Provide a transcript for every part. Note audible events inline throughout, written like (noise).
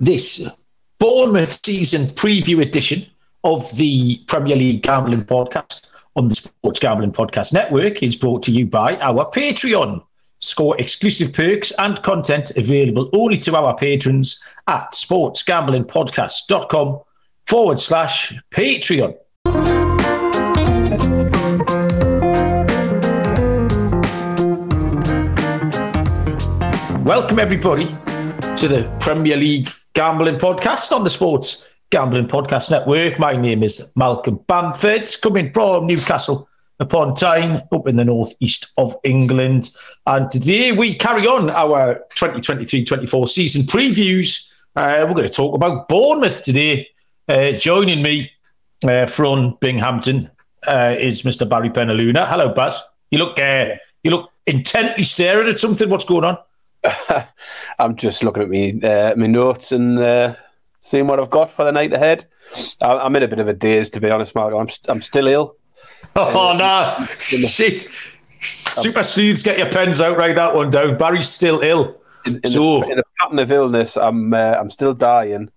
this Bournemouth season preview edition of the Premier League Gambling Podcast on the Sports Gambling Podcast Network is brought to you by our Patreon. Score exclusive perks and content available only to our patrons at sportsgamblingpodcast.com forward slash Patreon. Welcome, everybody, to the Premier League Gambling Podcast on the Sports Gambling Podcast Network. My name is Malcolm Bamford, coming from Newcastle upon Tyne, up in the northeast of England. And today we carry on our 2023 24 season previews. Uh, we're going to talk about Bournemouth today. Uh, joining me uh, from Binghamton uh, is Mr. Barry Penaluna. Hello, Baz. You look, uh, you look intently staring at something. What's going on? (laughs) I'm just looking at me uh, my notes and uh, seeing what I've got for the night ahead. I, am in a bit of a daze, to be honest, Mark. I'm I'm still ill. (laughs) Oh uh, no! Shit! Super Seeds, get your pens out. Write that one down. Barry's still ill. In, in so the, in a pattern of illness, I'm uh, I'm still dying.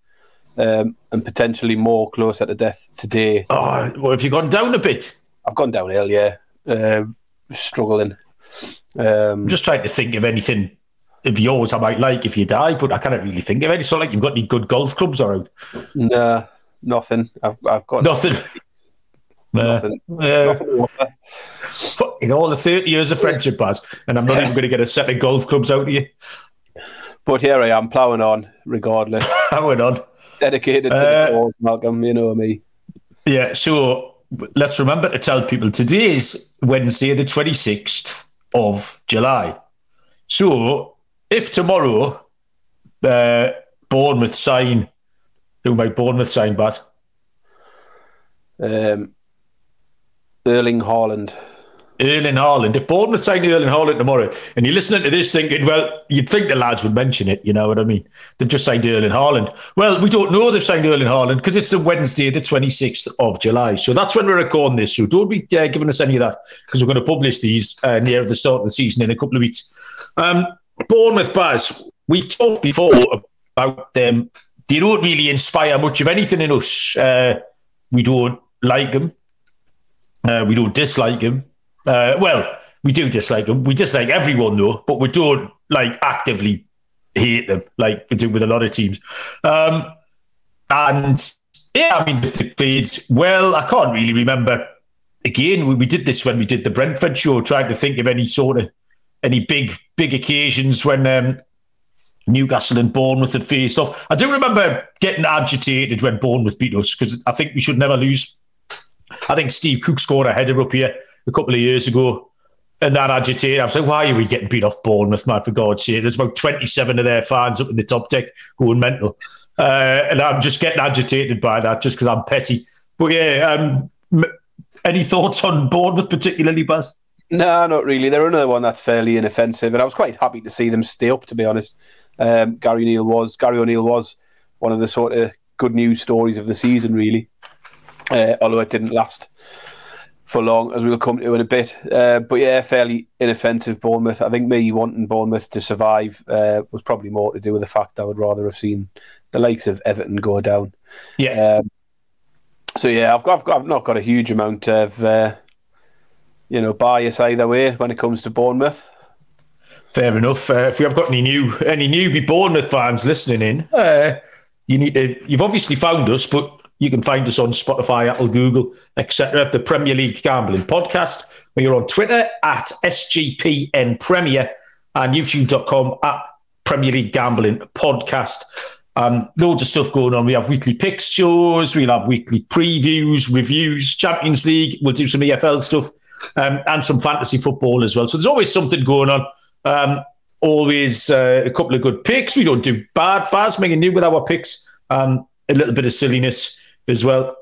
Um, and potentially more closer to death today. Oh, well, have you gone down a bit? I've gone downhill, yeah. Uh, struggling. Um, I'm just trying to think of anything of yours I might like if you die, but I can't really think of any. So, like, you've got any good golf clubs around? No, nothing. I've, I've got nothing. (laughs) Nothing. Uh, in all the 30 years of friendship, Baz, and I'm not even (laughs) going to get a set of golf clubs out of you. But here I am, ploughing on, regardless. (laughs) ploughing on. Dedicated to uh, the cause, Malcolm, you know me. Yeah, so let's remember to tell people today is Wednesday, the 26th of July. So if tomorrow uh, Bournemouth sign, who might Bournemouth sign, Baz? Um, Erling Haaland. Erling Haaland. If Bournemouth sign Erling Haaland tomorrow, and you're listening to this thinking, well, you'd think the lads would mention it, you know what I mean? They've just signed Erling Haaland. Well, we don't know they've signed Erling Haaland because it's the Wednesday, the 26th of July. So that's when we're recording this. So don't be uh, giving us any of that because we're going to publish these uh, near the start of the season in a couple of weeks. Um, Bournemouth Baz, we've talked before about them. They don't really inspire much of anything in us. Uh, we don't like them. Uh, we don't dislike them. Uh, well, we do dislike them. We dislike everyone though, but we don't like actively hate them like we do with a lot of teams. Um, and yeah, I mean, the played well. I can't really remember. Again, we, we did this when we did the Brentford show, trying to think of any sort of any big big occasions when um, Newcastle and Bournemouth had faced off. I do remember getting agitated when Bournemouth beat us because I think we should never lose. I think Steve Cook scored a header up here a couple of years ago. And that agitated. I was like, why are we getting beat off Bournemouth, man, for God's sake? There's about 27 of their fans up in the top deck going mental. Uh, and I'm just getting agitated by that just because I'm petty. But yeah, um, any thoughts on Bournemouth, particularly, Baz? No, not really. They're another one that's fairly inoffensive, and I was quite happy to see them stay up. To be honest, um, Gary O'Neil was Gary O'Neil was one of the sort of good news stories of the season, really. Uh, although it didn't last for long, as we'll come to in a bit. Uh, but yeah, fairly inoffensive Bournemouth. I think me wanting Bournemouth to survive uh, was probably more to do with the fact I would rather have seen the likes of Everton go down. Yeah. Um, so yeah, I've got, I've got, I've not got a huge amount of uh, you know, bias either way when it comes to Bournemouth. Fair enough. Uh, if we have got any new any newbie Bournemouth fans listening in, uh, you need to. You've obviously found us, but you can find us on Spotify, Apple, Google, etc. The Premier League Gambling Podcast. We're on Twitter at SGPN Premier and YouTube.com at Premier League Gambling Podcast. Um, loads of stuff going on. We have weekly shows. We'll have weekly previews, reviews, Champions League. We'll do some EFL stuff um, and some fantasy football as well. So there's always something going on. Um, always uh, a couple of good picks. We don't do bad. Baz making new with our picks. Um, a little bit of silliness as well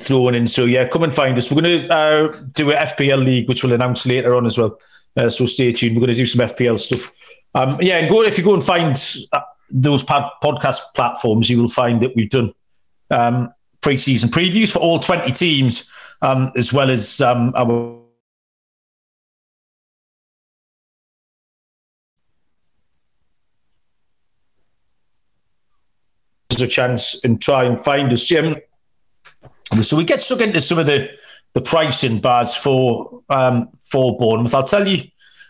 thrown in. So yeah, come and find us. We're going to uh, do a FPL league, which we'll announce later on as well. Uh, so stay tuned. We're going to do some FPL stuff. Um, yeah, and go if you go and find uh, those podcast platforms, you will find that we've done um, pre-season previews for all 20 teams um, as well as um, our a chance and try and find us. Yeah. So we get stuck into some of the the pricing bars for um, for Bournemouth. I'll tell you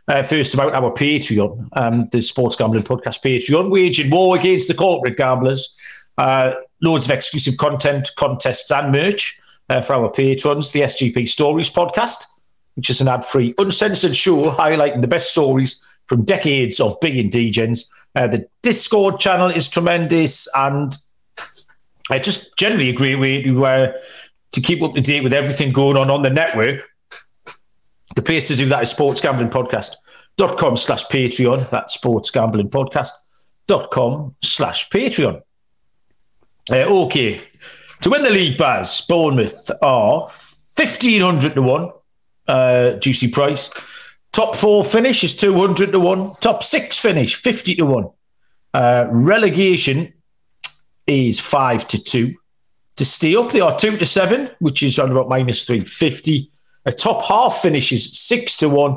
uh, first about our Patreon, um, the Sports Gambling Podcast Patreon, waging war against the corporate gamblers. Uh, loads of exclusive content, contests, and merch uh, for our patrons. The SGP Stories Podcast, which is an ad-free, uncensored show highlighting the best stories from decades of big and degens. Uh, the Discord channel is tremendous, and I just generally agree with you uh, to keep up to date with everything going on on the network. The place to do that is sportsgamblingpodcast.com slash Patreon. That's sportsgamblingpodcast.com slash Patreon. Uh, okay. To win the league, Baz, Bournemouth are 1,500 to 1, uh, juicy price. Top four finish is 200 to 1. Top six finish, 50 to 1. Uh, relegation is 5 to 2. To stay up, they are 2 to 7, which is on about minus 350. A top half finish is 6 to 1.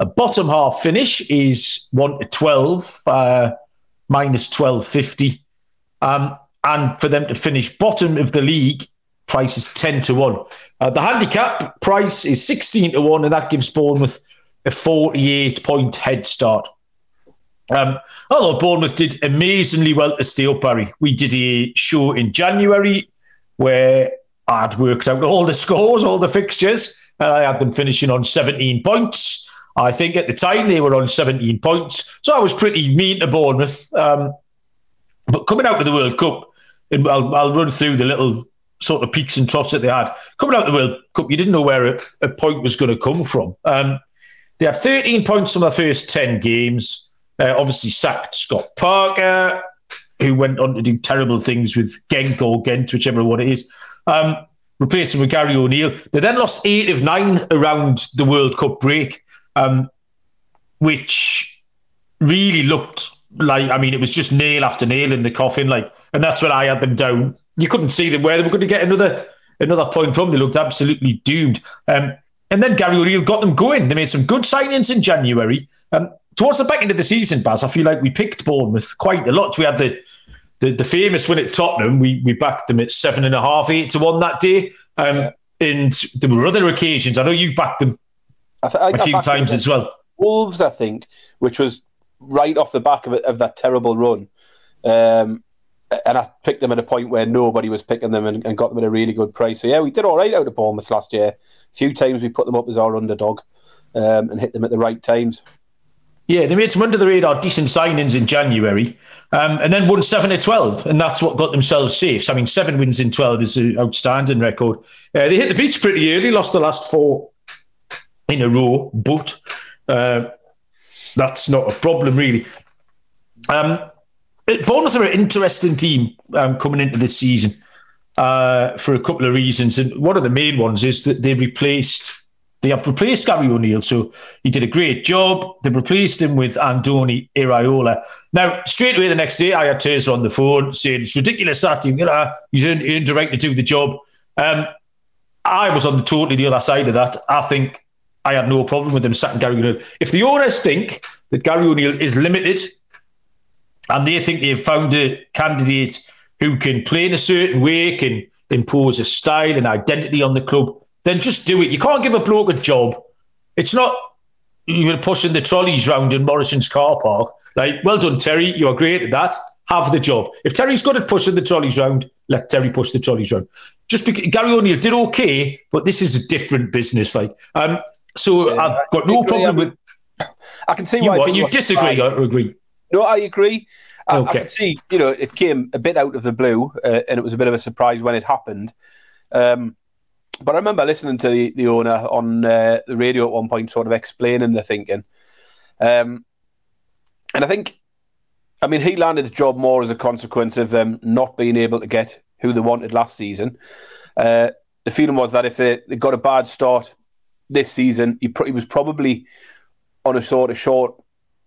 A bottom half finish is 1 to 12, uh, minus 1250. Um, and for them to finish bottom of the league, price is 10 to 1. Uh, the handicap price is 16 to 1, and that gives Bournemouth a 48 point head start. Um, although Bournemouth did amazingly well to stay up, Barry. We did a show in January where I'd worked out all the scores, all the fixtures, and I had them finishing on 17 points. I think at the time they were on 17 points. So I was pretty mean to Bournemouth. Um, but coming out of the World Cup, I'll, I'll run through the little sort of peaks and troughs that they had. Coming out of the World Cup, you didn't know where a, a point was going to come from. Um, they had 13 points from their first 10 games. Uh, obviously, sacked Scott Parker, who went on to do terrible things with Genk or whichever one it is. Um, replacing with Gary O'Neil. They then lost eight of nine around the World Cup break, um, which really looked like I mean it was just nail after nail in the coffin, like, and that's when I had them down. You couldn't see them where they were going to get another another point from. They looked absolutely doomed. Um, and then Gary O'Neil got them going. They made some good signings in January. Um, towards the back end of the season, Baz, I feel like we picked Bournemouth quite a lot. We had the the, the famous win at Tottenham. We we backed them at seven and a half, eight to one that day. Um, yeah. And there were other occasions. I know you backed them I th- I, a few times as well. Wolves, I think, which was right off the back of, of that terrible run. Um, and I picked them at a point where nobody was picking them and, and, got them at a really good price. So yeah, we did all right out of Bournemouth last year. A few times we put them up as our underdog um, and hit them at the right times. Yeah, they made some under the radar decent signings in January, um, and then won seven to twelve, and that's what got themselves safe. So, I mean, seven wins in twelve is an outstanding record. Uh, they hit the beach pretty early, lost the last four in a row, but uh, that's not a problem really. Um, Bournemouth are an interesting team um, coming into this season uh, for a couple of reasons, and one of the main ones is that they replaced they have replaced Gary O'Neil, so he did a great job. They've replaced him with Andoni Iraola. Now, straight away the next day, I had Terza on the phone saying it's ridiculous that you know, he's earned, earned the right to do the job. Um, I was on the totally the other side of that. I think I had no problem with them sacking Gary O'Neil. If the owners think that Gary O'Neil is limited and they think they've found a candidate who can play in a certain way, can impose a style and identity on the club, then just do it. You can't give a bloke a job. It's not you're pushing the trolleys round in Morrison's car park. Like, well done, Terry. You are great at that. Have the job. If Terry's good at pushing the trolleys round, let Terry push the trolleys round. Just because Gary O'Neill did okay, but this is a different business. Like, um, so yeah, I've got no problem with. I can see why you, what, you disagree or agree. No, I agree. I, okay. I can see, you know, it came a bit out of the blue, uh, and it was a bit of a surprise when it happened. Um, but I remember listening to the, the owner on uh, the radio at one point, sort of explaining the thinking. Um, and I think, I mean, he landed the job more as a consequence of them not being able to get who they wanted last season. Uh, the feeling was that if they, they got a bad start this season, he, he was probably on a sort of short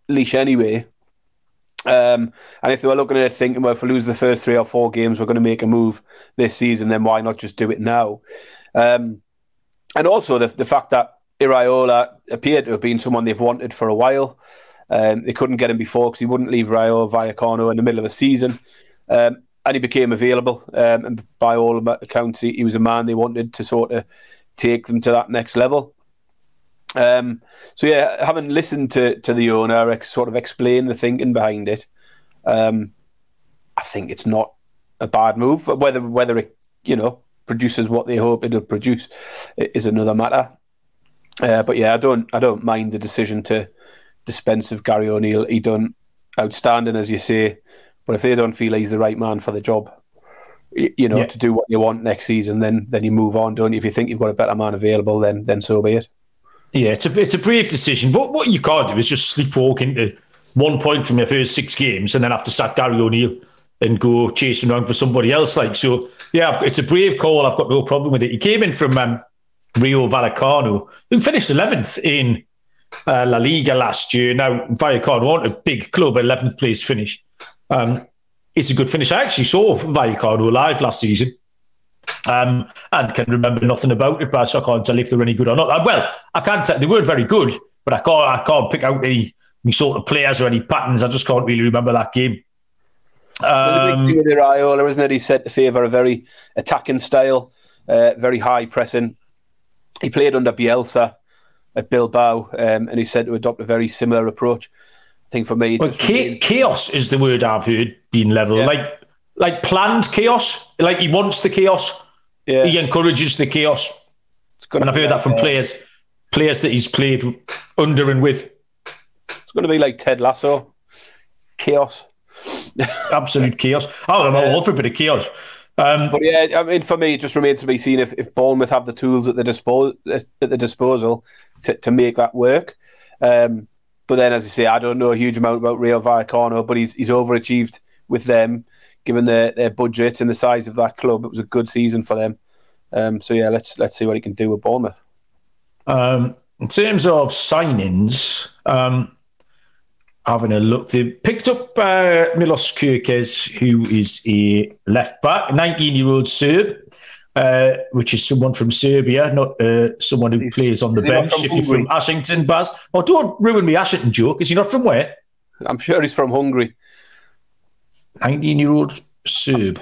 leash anyway. Um, and if they were looking at it thinking, well, if we lose the first three or four games, we're going to make a move this season, then why not just do it now? Um, and also the, the fact that Iraola appeared to have been someone they've wanted for a while. Um, they couldn't get him before because he wouldn't leave Rayo Vallecano in the middle of a season. Um, and he became available. Um, and by all accounts, he, he, was a man they wanted to sort of take them to that next level. Um, so yeah, having listened to to the owner sort of explain the thinking behind it, um, I think it's not a bad move. Whether whether it you know produces what they hope it'll produce is another matter. Uh, but yeah, I don't I don't mind the decision to dispense of Gary O'Neil. He done outstanding, as you say. But if they don't feel he's the right man for the job, you know, yeah. to do what you want next season, then then you move on, don't you? If you think you've got a better man available, then then so be it. Yeah, it's a it's a brave decision. But what you can't do is just sleepwalk into one point from your first six games and then have to sack Gary O'Neil and go chasing around for somebody else. Like so, yeah, it's a brave call. I've got no problem with it. He came in from um, Rayo Vallecano, who finished 11th in uh, La Liga last year. Now, Vallecano aren't a big club, 11th place finish. Um, it's a good finish. I actually saw Vallecano live last season. Um, and can remember nothing about it, but I can't tell if they're any good or not. Uh, well, I can't tell they weren't very good, but I can't I can't pick out any, any sort of players or any patterns. I just can't really remember that game. Um, the big thing with Iraola, isn't it? He set to favour a very attacking style, uh, very high pressing. He played under Bielsa at Bilbao, um, and he said to adopt a very similar approach. I think for me, well, cha- chaos is the word I've heard level. Yeah. Like like planned chaos. Like he wants the chaos. Yeah. He encourages the chaos. And I've heard that from uh, players, players that he's played under and with. It's going to be like Ted Lasso, chaos. Absolute chaos. Oh, I'm all for a bit of chaos. Um, but yeah, I mean, for me, it just remains to be seen if, if Bournemouth have the tools at the disposal at the disposal to, to make that work. Um, but then, as I say, I don't know a huge amount about Rayo Vallecano, but he's he's overachieved with them, given their, their budget and the size of that club. It was a good season for them. Um, so yeah, let's let's see what he can do with Bournemouth. Um, in terms of signings, um, having a look. They picked up uh, Milos Kerkez, who is a left back, 19 year old Serb, uh, which is someone from Serbia, not uh, someone who is, plays on the bench. If you're from Ashington, Baz. Oh, don't ruin me Ashington joke. Is he not from where? I'm sure he's from Hungary. 19 year old Serb.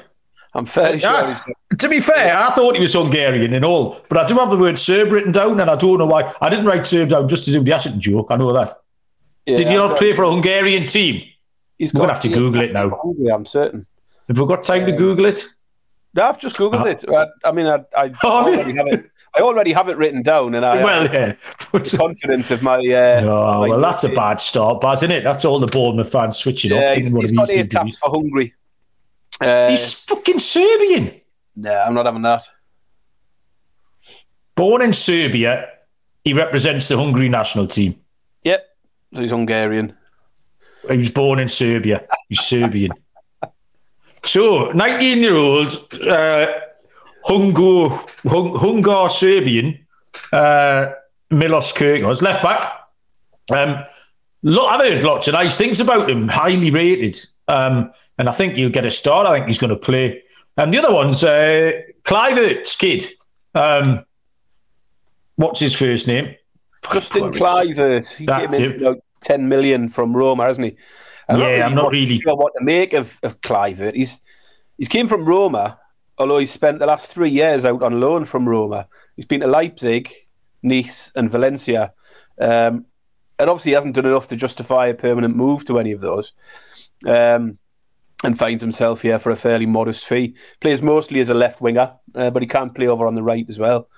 I'm fairly sure. to be fair, I thought he was Hungarian and all, but I do have the word Serb written down, and I don't know why. I didn't write Serb down just to do the Ashington joke. I know that. Yeah, Did you not play for a Hungarian team? He's We're going to have to Google it now. Hungary, I'm certain. Have we got time to Google it? No, I've just Googled it. I, I mean, I, I, (laughs) oh, already have it, I already have it written down, and I well, yeah, the confidence of my. Uh, (laughs) oh, my well, that's a bad start, Baz, isn't it? That's all the Bournemouth fans switching yeah, up. He's, he's got eight caps for Hungary. Uh, he's fucking Serbian. No, I'm not having that. Born in Serbia, he represents the Hungary national team. Yep. So he's Hungarian. He was born in Serbia. He's Serbian. So, 19 year old uh, Hungo, Hung, Hungar Serbian uh, Milos Kerkez, left back. Um, look, I've heard lots of nice things about him, highly rated. Um, and I think he'll get a start. I think he's going to play. And the other one's uh, Kluivert's kid. Um, what's his first name? Justin Kluivert. He That's came in it. Like 10 million from Roma, hasn't he? I'm yeah, not really I'm not really sure what to make of, of Kluivert. He's he's came from Roma, although he's spent the last three years out on loan from Roma. He's been to Leipzig, Nice, and Valencia. Um, and obviously, he hasn't done enough to justify a permanent move to any of those. Um, and finds himself here for a fairly modest fee. Plays mostly as a left winger, uh, but he can play over on the right as well.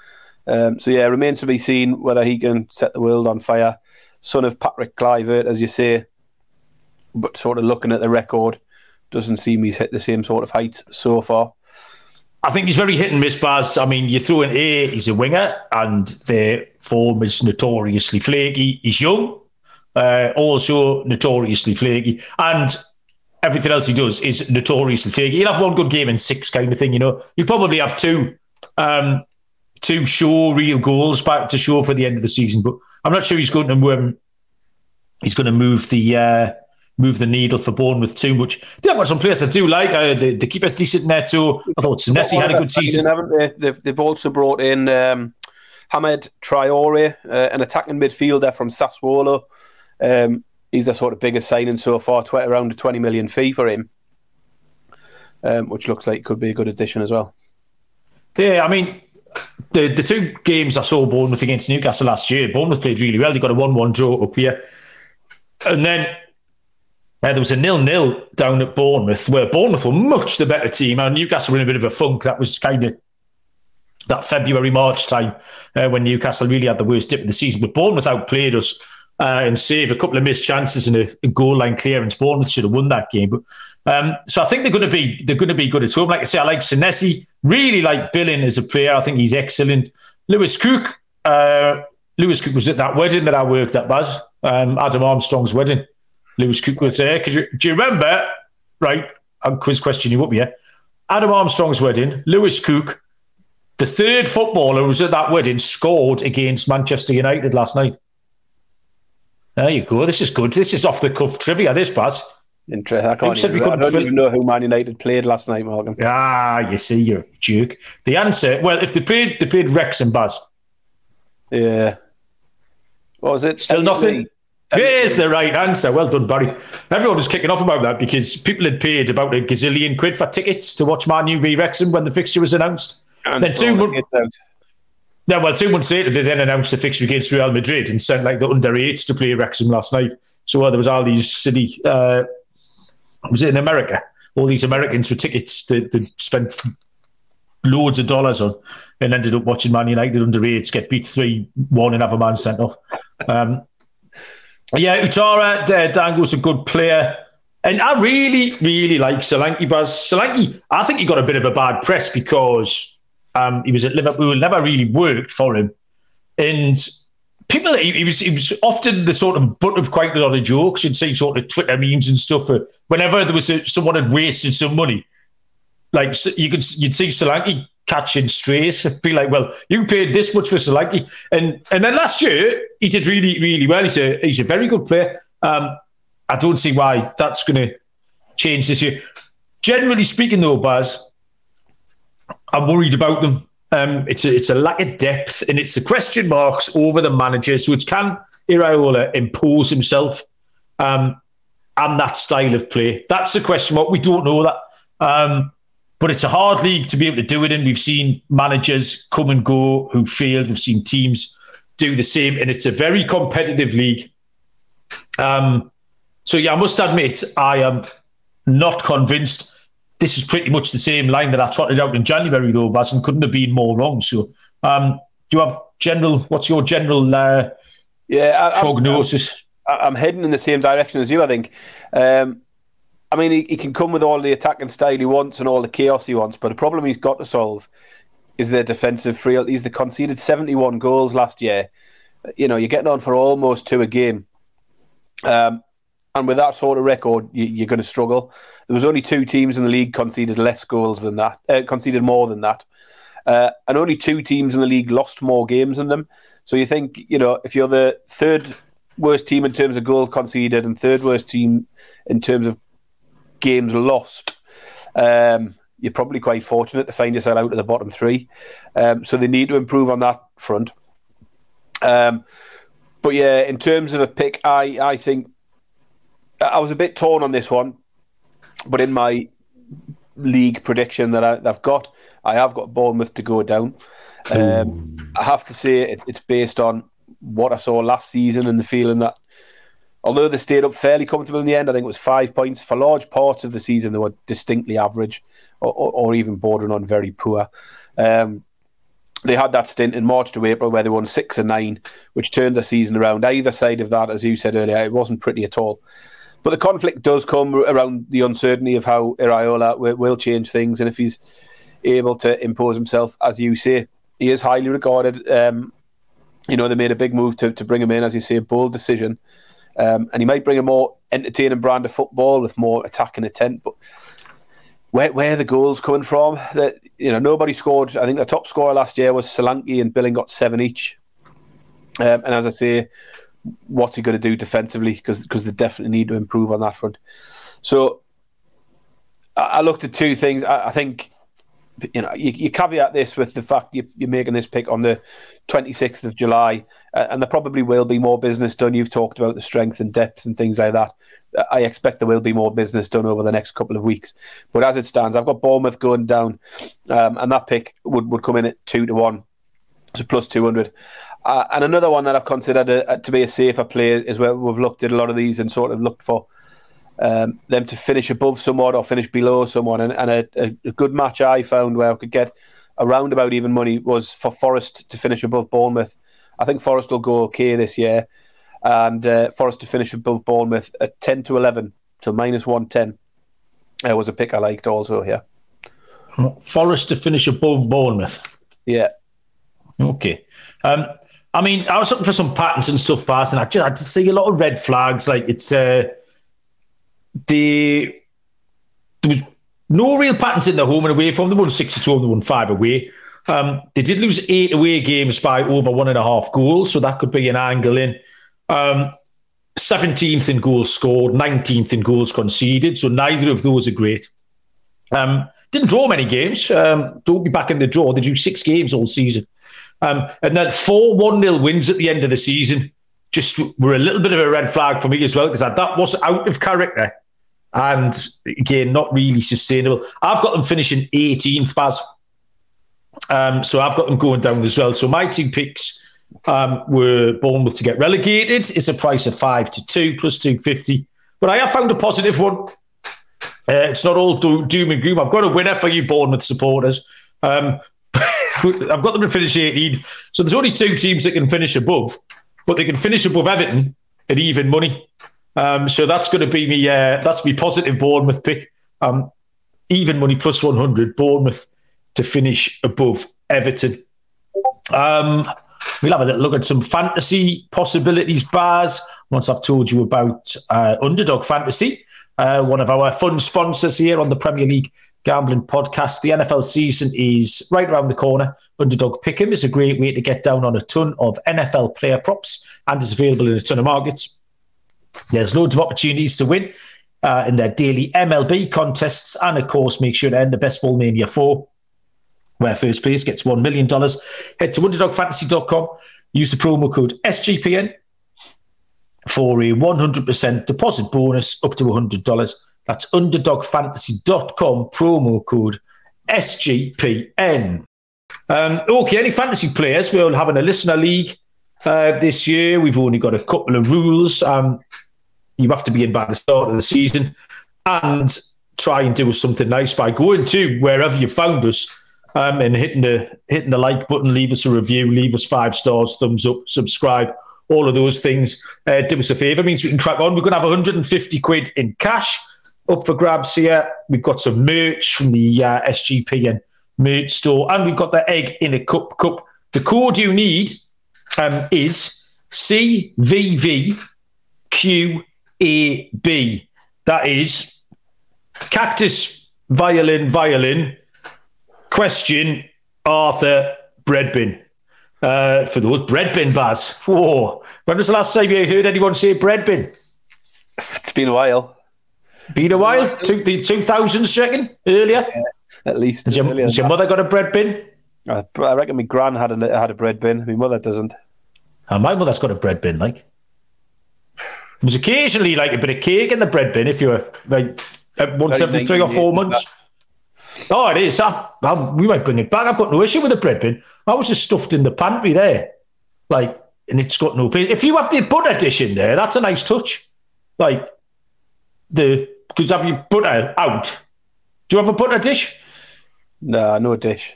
Um, so yeah, remains to be seen whether he can set the world on fire. Son of Patrick Kluivert, as you say, but sort of looking at the record, doesn't seem he's hit the same sort of heights so far. I think he's very hit and miss, Baz. I mean, you throw in A, he's a winger, and their form is notoriously flaky. He's young, uh, also notoriously flaky, and everything else he does is notoriously flaky. He'll have one good game in six, kind of thing, you know. He'll probably have two. Um, to show real goals back to show for the end of the season. But I'm not sure he's going to um, he's going to move the uh, move the needle for Bournemouth too much. They have got some players I do like uh, the the keeper's decent there too. I thought Senesi had a good season, haven't they? They've, they've also brought in um, Hamed Traore, uh, an attacking midfielder from Sassuolo. Um, he's the sort of biggest signing so far, around a 20 million fee for him. um, which looks like could be a good addition as well. Yeah, I mean, the the two games I saw Bournemouth against Newcastle last year, Bournemouth played really well. They got a one-one draw up here, and then uh, there was a nil-nil down at Bournemouth, where Bournemouth were much the better team, and Newcastle were in a bit of a funk. That was kind of that February March time uh, when Newcastle really had the worst dip of the season. But Bournemouth outplayed us uh, and saved a couple of missed chances and a, a, goal line clearance. Bournemouth should have won that game. But um, so I think they're going to be they're going to be good at home. Like I say, I like Senesi. Really like Billing as a player. I think he's excellent. Lewis Cook. Uh, Lewis Cook was at that wedding that I worked at, Baz. Um, Adam Armstrong's wedding. Lewis Cook was there. You, do you remember? Right, I'll quiz question you up here. Adam Armstrong's wedding. Lewis Cook the third footballer who was at that wedding scored against Manchester United last night. There you go. This is good. This is off the cuff trivia. This Baz. Interesting. I, can't even, I don't fill... even know who Man United played last night, Morgan. Ah, you see, you're a jerk. The answer, well, if they played, they played Wrexham Baz. Yeah. What was it? Still nothing. Here's the right answer. Well done, Barry. Everyone was kicking off about that because people had paid about a gazillion quid for tickets to watch Man U v Wrexham when the fixture was announced. And then two months. Yeah, well, two months later, they then announced the fixture against Real Madrid and sent like the under eights to play Wrexham last night. So well, there was all these city. Uh, was it in America? All these Americans for tickets that, that spent loads of dollars on and ended up watching Man United under eights get beat three one and have a man sent off. Um, yeah, Ouattara uh, Dango's a good player. And I really, really like Solanke, Baz. Solanke, I think he got a bit of a bad press because um, he was at Liverpool, never really worked for him, and people he, he, was he was often the sort of butt of quite a lot of jokes. You'd see sort of Twitter memes and stuff. Whenever there was a, someone had wasted some money, like you could you'd see Solanke catching strays. Be like, well, you paid this much for Solanke, and and then last year he did really really well. He's a he's a very good player. Um, I don't see why that's going to change this year. Generally speaking, though, Baz, I'm worried about them. Um, it's a, it's a lack of depth and it's the question marks over the managers, which can Iraola impose himself um, and that style of play? That's the question mark. We don't know that. Um, but it's a hard league to be able to do it in. We've seen managers come and go who failed. We've seen teams do the same, and it's a very competitive league. Um, so yeah, I must admit I am not convinced this is pretty much the same line that I trotted out in January, though, Baz, and couldn't have been more wrong. So, um, do you have general? What's your general uh, yeah I, prognosis? I'm, I'm, heading in the same direction as you. I think. Um, I mean, he, he, can come with all the attacking style he wants and all the chaos he wants, but the problem he's got to solve is their defensive frailties. They conceded 71 goals last year. You know, you're getting on for almost two a game. Um, and with that sort of record, you, are going to struggle. There was only two teams in the league conceded less goals than that, uh, conceded more than that, uh, and only two teams in the league lost more games than them. So you think, you know, if you're the third worst team in terms of goal conceded and third worst team in terms of games lost, um, you're probably quite fortunate to find yourself out of the bottom three. Um, so they need to improve on that front. Um, but yeah, in terms of a pick, I I think I was a bit torn on this one, but in my league prediction that I, have got, I have got Bournemouth to go down. Um, I have to say it, it's based on what I saw last season and the feeling that although they stayed up fairly comfortable in the end, I think it was five points for large parts of the season. They were distinctly average, or, or, or even bordering on very poor. Um, they had that stint in March to April where they won six and nine, which turned the season around. Either side of that, as you said earlier, it wasn't pretty at all. But the conflict does come around the uncertainty of how Iraola will, will change things, and if he's able to impose himself, as you say, he is highly regarded. Um, you know, they made a big move to, to bring him in, as you say, a bold decision. Um, and he might bring a more entertaining brand of football with more attacking intent. But where where are the goals coming from? That you know, nobody scored. I think the top scorer last year was Solanke, and Billing got seven each. Um, and as I say, what's he going to do defensively because because they definitely need to improve on that front. So I, I looked at two things. I, I, think you know, you, you, caveat this with the fact you, are making this pick on the 26th of July, uh, and there probably will be more business done. You've talked about the strength and depth and things like that. I expect there will be more business done over the next couple of weeks. But as it stands, I've got Bournemouth going down, um, and that pick would, would come in at two to one, so plus 200. Uh, and another one that I've considered a, a, to be a safer play is where we've looked at a lot of these and sort of looked for um, them to finish above someone or finish below someone. And, and a, a, good match I found where I could get around about even money was for Forest to finish above Bournemouth. I think Forest will go okay this year. And uh, Forest to finish above Bournemouth at 10 to 11, so minus 110 uh, was a pick I liked also here. Forest to finish above Bournemouth. Yeah. Okay. Um, I mean, I was looking for some patterns and stuff, Bart, and I just, I just see a lot of red flags. Like it's uh, the there was no real patterns in the home and away from. They won six two, and they won five away. Um, they did lose eight away games by over one and a half goals, so that could be an angle in. Um, 17th in goals scored, 19th in goals conceded, so neither of those are great. Um, didn't draw many games. Um, don't be back in the draw. They drew six games all season. Um, and then four 1 0 wins at the end of the season just were a little bit of a red flag for me as well, because that was out of character and again, not really sustainable. I've got them finishing 18th, Baz. Um, so I've got them going down as well. So my two picks um, were Bournemouth to get relegated. It's a price of five to two plus 250. But I have found a positive one. Uh, it's not all do- doom and gloom. I've got a winner for you, Bournemouth supporters. Um, (laughs) I've got them to finish 18. So there's only two teams that can finish above, but they can finish above Everton at even money. Um, so that's going to be me. Uh, that's me positive Bournemouth pick. Um, even money plus one hundred. Bournemouth to finish above Everton. Um, we'll have a little look at some fantasy possibilities, bars. Once I've told you about uh, Underdog Fantasy, uh, one of our fun sponsors here on the Premier League Gambling Podcast. The NFL season is right around the corner. Underdog Pick'em is a great way to get down on a ton of NFL player props and is available in a ton of markets. There's loads of opportunities to win uh, in their daily MLB contests, and of course, make sure to end the Best Ball Mania 4, where first place gets $1 million. Head to underdogfantasy.com, use the promo code SGPN for a 100% deposit bonus up to $100. That's underdogfantasy.com, promo code SGPN. Um, okay, any fantasy players? We're having a listener league uh, this year. We've only got a couple of rules. Um, you have to be in by the start of the season and try and do something nice by going to wherever you found us um, and hitting the hitting the like button, leave us a review, leave us five stars, thumbs up, subscribe, all of those things. Uh, do us a favour, means we can crack on. We're going to have 150 quid in cash up for grabs here. We've got some merch from the uh, SGPN merch store, and we've got the egg in a cup cup. The code you need um, is CVVQAB. That is cactus, violin, violin, question, Arthur, bread bin. Uh, for those bread bin bars. Whoa. When was the last time you heard anyone say bread bin? It's been a while. Been a while? Two, the 2000s, reckon? Earlier? Yeah, at least. Has your, has your mother got a bread bin? I, I reckon my gran had a, had a bread bin. My mother doesn't. And my mother's got a bread bin, like. There's occasionally like a bit of cake in the bread bin if you're like once every three or four months. Oh, it is. I, I, we might bring it back. I've got no issue with the bread bin. I was just stuffed in the pantry there, like, and it's got no place. If you have the butter dish in there, that's a nice touch. Like the because have you butter out? Do you have a butter dish? No, no dish.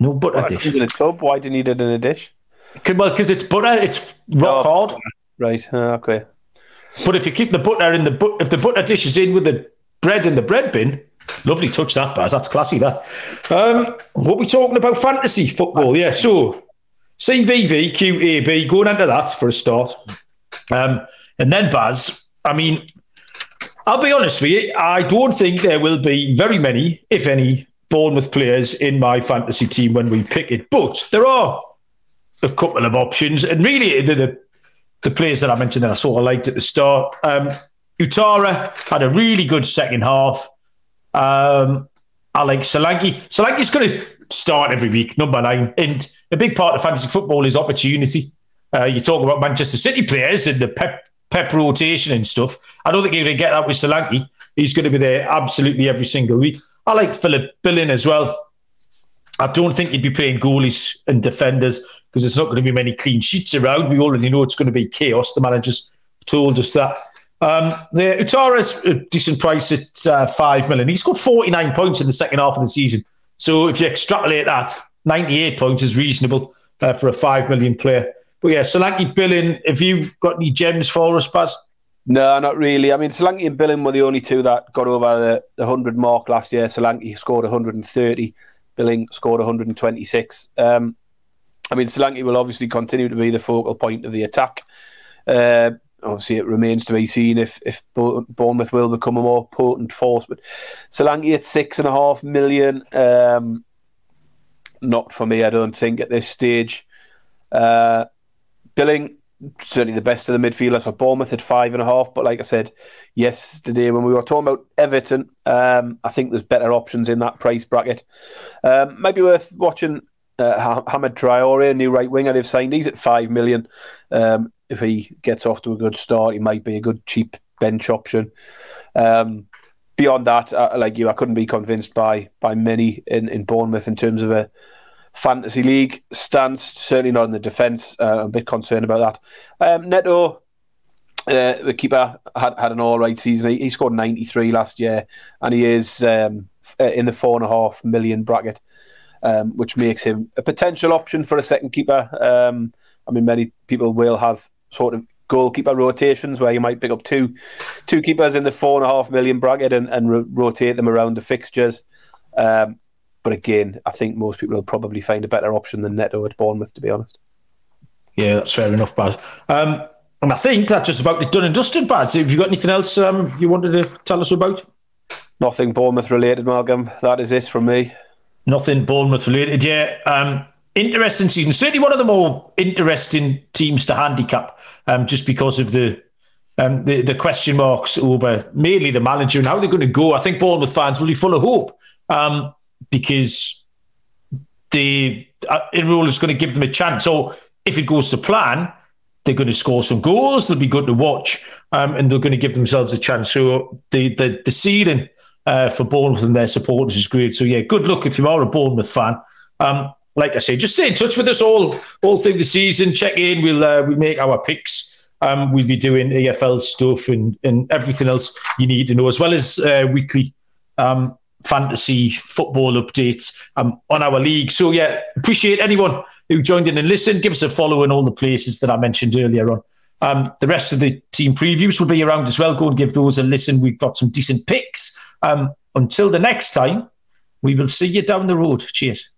No butter dish. in a tub. Why do you need it in a dish? Well, because it's butter, it's rock oh, hard. Right. Uh, okay. But if you keep the butter in the but if the butter dish is in with the bread in the bread bin, lovely touch that, Baz. That's classy. That. Um, what we talking about? Fantasy football. Yeah. So CVV QAB going into that for a start, um, and then Baz. I mean, I'll be honest with you. I don't think there will be very many, if any, Bournemouth players in my fantasy team when we pick it. But there are a couple of options, and really the, the, the players that I mentioned that I sort of liked at the start. Um, Ouattara had a really good second half. Um, I like Solanke. Solanke's going to start every week, number nine. And a big part of fantasy football is opportunity. Uh, you talk about Manchester City players and the pep, pep rotation and stuff. I don't think you're going to get that with Solanke. He's going to be there absolutely every single week. I like Philip Billing as well. I don't think he'd be playing goalies and defenders because there's not going to be many clean sheets around. We already know it's going to be chaos. The manager's told us that. Um, the Ouattara's a decent price at uh, five million. He scored 49 points in the second half of the season. So if you extrapolate that, 98 points is reasonable uh, for a five million player. But yeah, Solanke Billing, have you got any gems for us, Baz? No, not really. I mean, Solanke and Billing were the only two that got over the, the 100 mark last year. Solanke scored 130, Billing scored 126. Um, I mean, Solanke will obviously continue to be the focal point of the attack. Uh, obviously, it remains to be seen if if Bournemouth will become a more potent force. But Solanke at six and a half million, um, not for me, I don't think at this stage. Uh, Billing certainly the best of the midfielders for Bournemouth at five and a half. But like I said yesterday when we were talking about Everton, um, I think there's better options in that price bracket. Um, maybe worth watching uh, Hamed Traore, a new right winger they've signed. He's at five million. Um, if he gets off to a good start, he might be a good cheap bench option. Um, beyond that, uh, like you, I couldn't be convinced by by many in, in Bournemouth in terms of a fantasy league stance. Certainly not in the defence. Uh, I'm a bit concerned about that. Um, Neto, uh, the keeper, had, had an all right season. He, he, scored 93 last year, and he is um, uh, in the four and a half million bracket um, which makes him a potential option for a second keeper. Um, I mean, many people will have sort of goalkeeper rotations where you might pick up two two keepers in the four and a half million bracket and, and ro- rotate them around the fixtures. Um, but again, I think most people will probably find a better option than Neto at Bournemouth, to be honest. Yeah, that's fair enough, Baz. Um, and I think that's just about it done and dusted, Baz. Have you got anything else um, you wanted to tell us about? Nothing Bournemouth related, Malcolm. That is it from me. Nothing Bournemouth related. Yeah. Um, interesting season. Certainly one of the more interesting teams to handicap, um, just because of the, um, the the question marks over mainly the manager and how they're going to go. I think Bournemouth fans will be full of hope um, because the uh, rule is going to give them a chance. So if it goes to plan, they're going to score some goals. They'll be good to watch, um, and they're going to give themselves a chance. So the the the seeding uh, for Bournemouth and their supporters is great. So yeah, good luck if you are a Bournemouth fan. Um, like I say, just stay in touch with us all all through the season. Check in. We'll uh, we make our picks. Um, we'll be doing EFL stuff and and everything else you need to know, as well as uh, weekly um, fantasy football updates um, on our league. So yeah, appreciate anyone who joined in and listened. Give us a follow in all the places that I mentioned earlier on. Um, the rest of the team previews will be around as well. Go and give those a listen. We've got some decent picks. Um, until the next time, we will see you down the road. Cheers.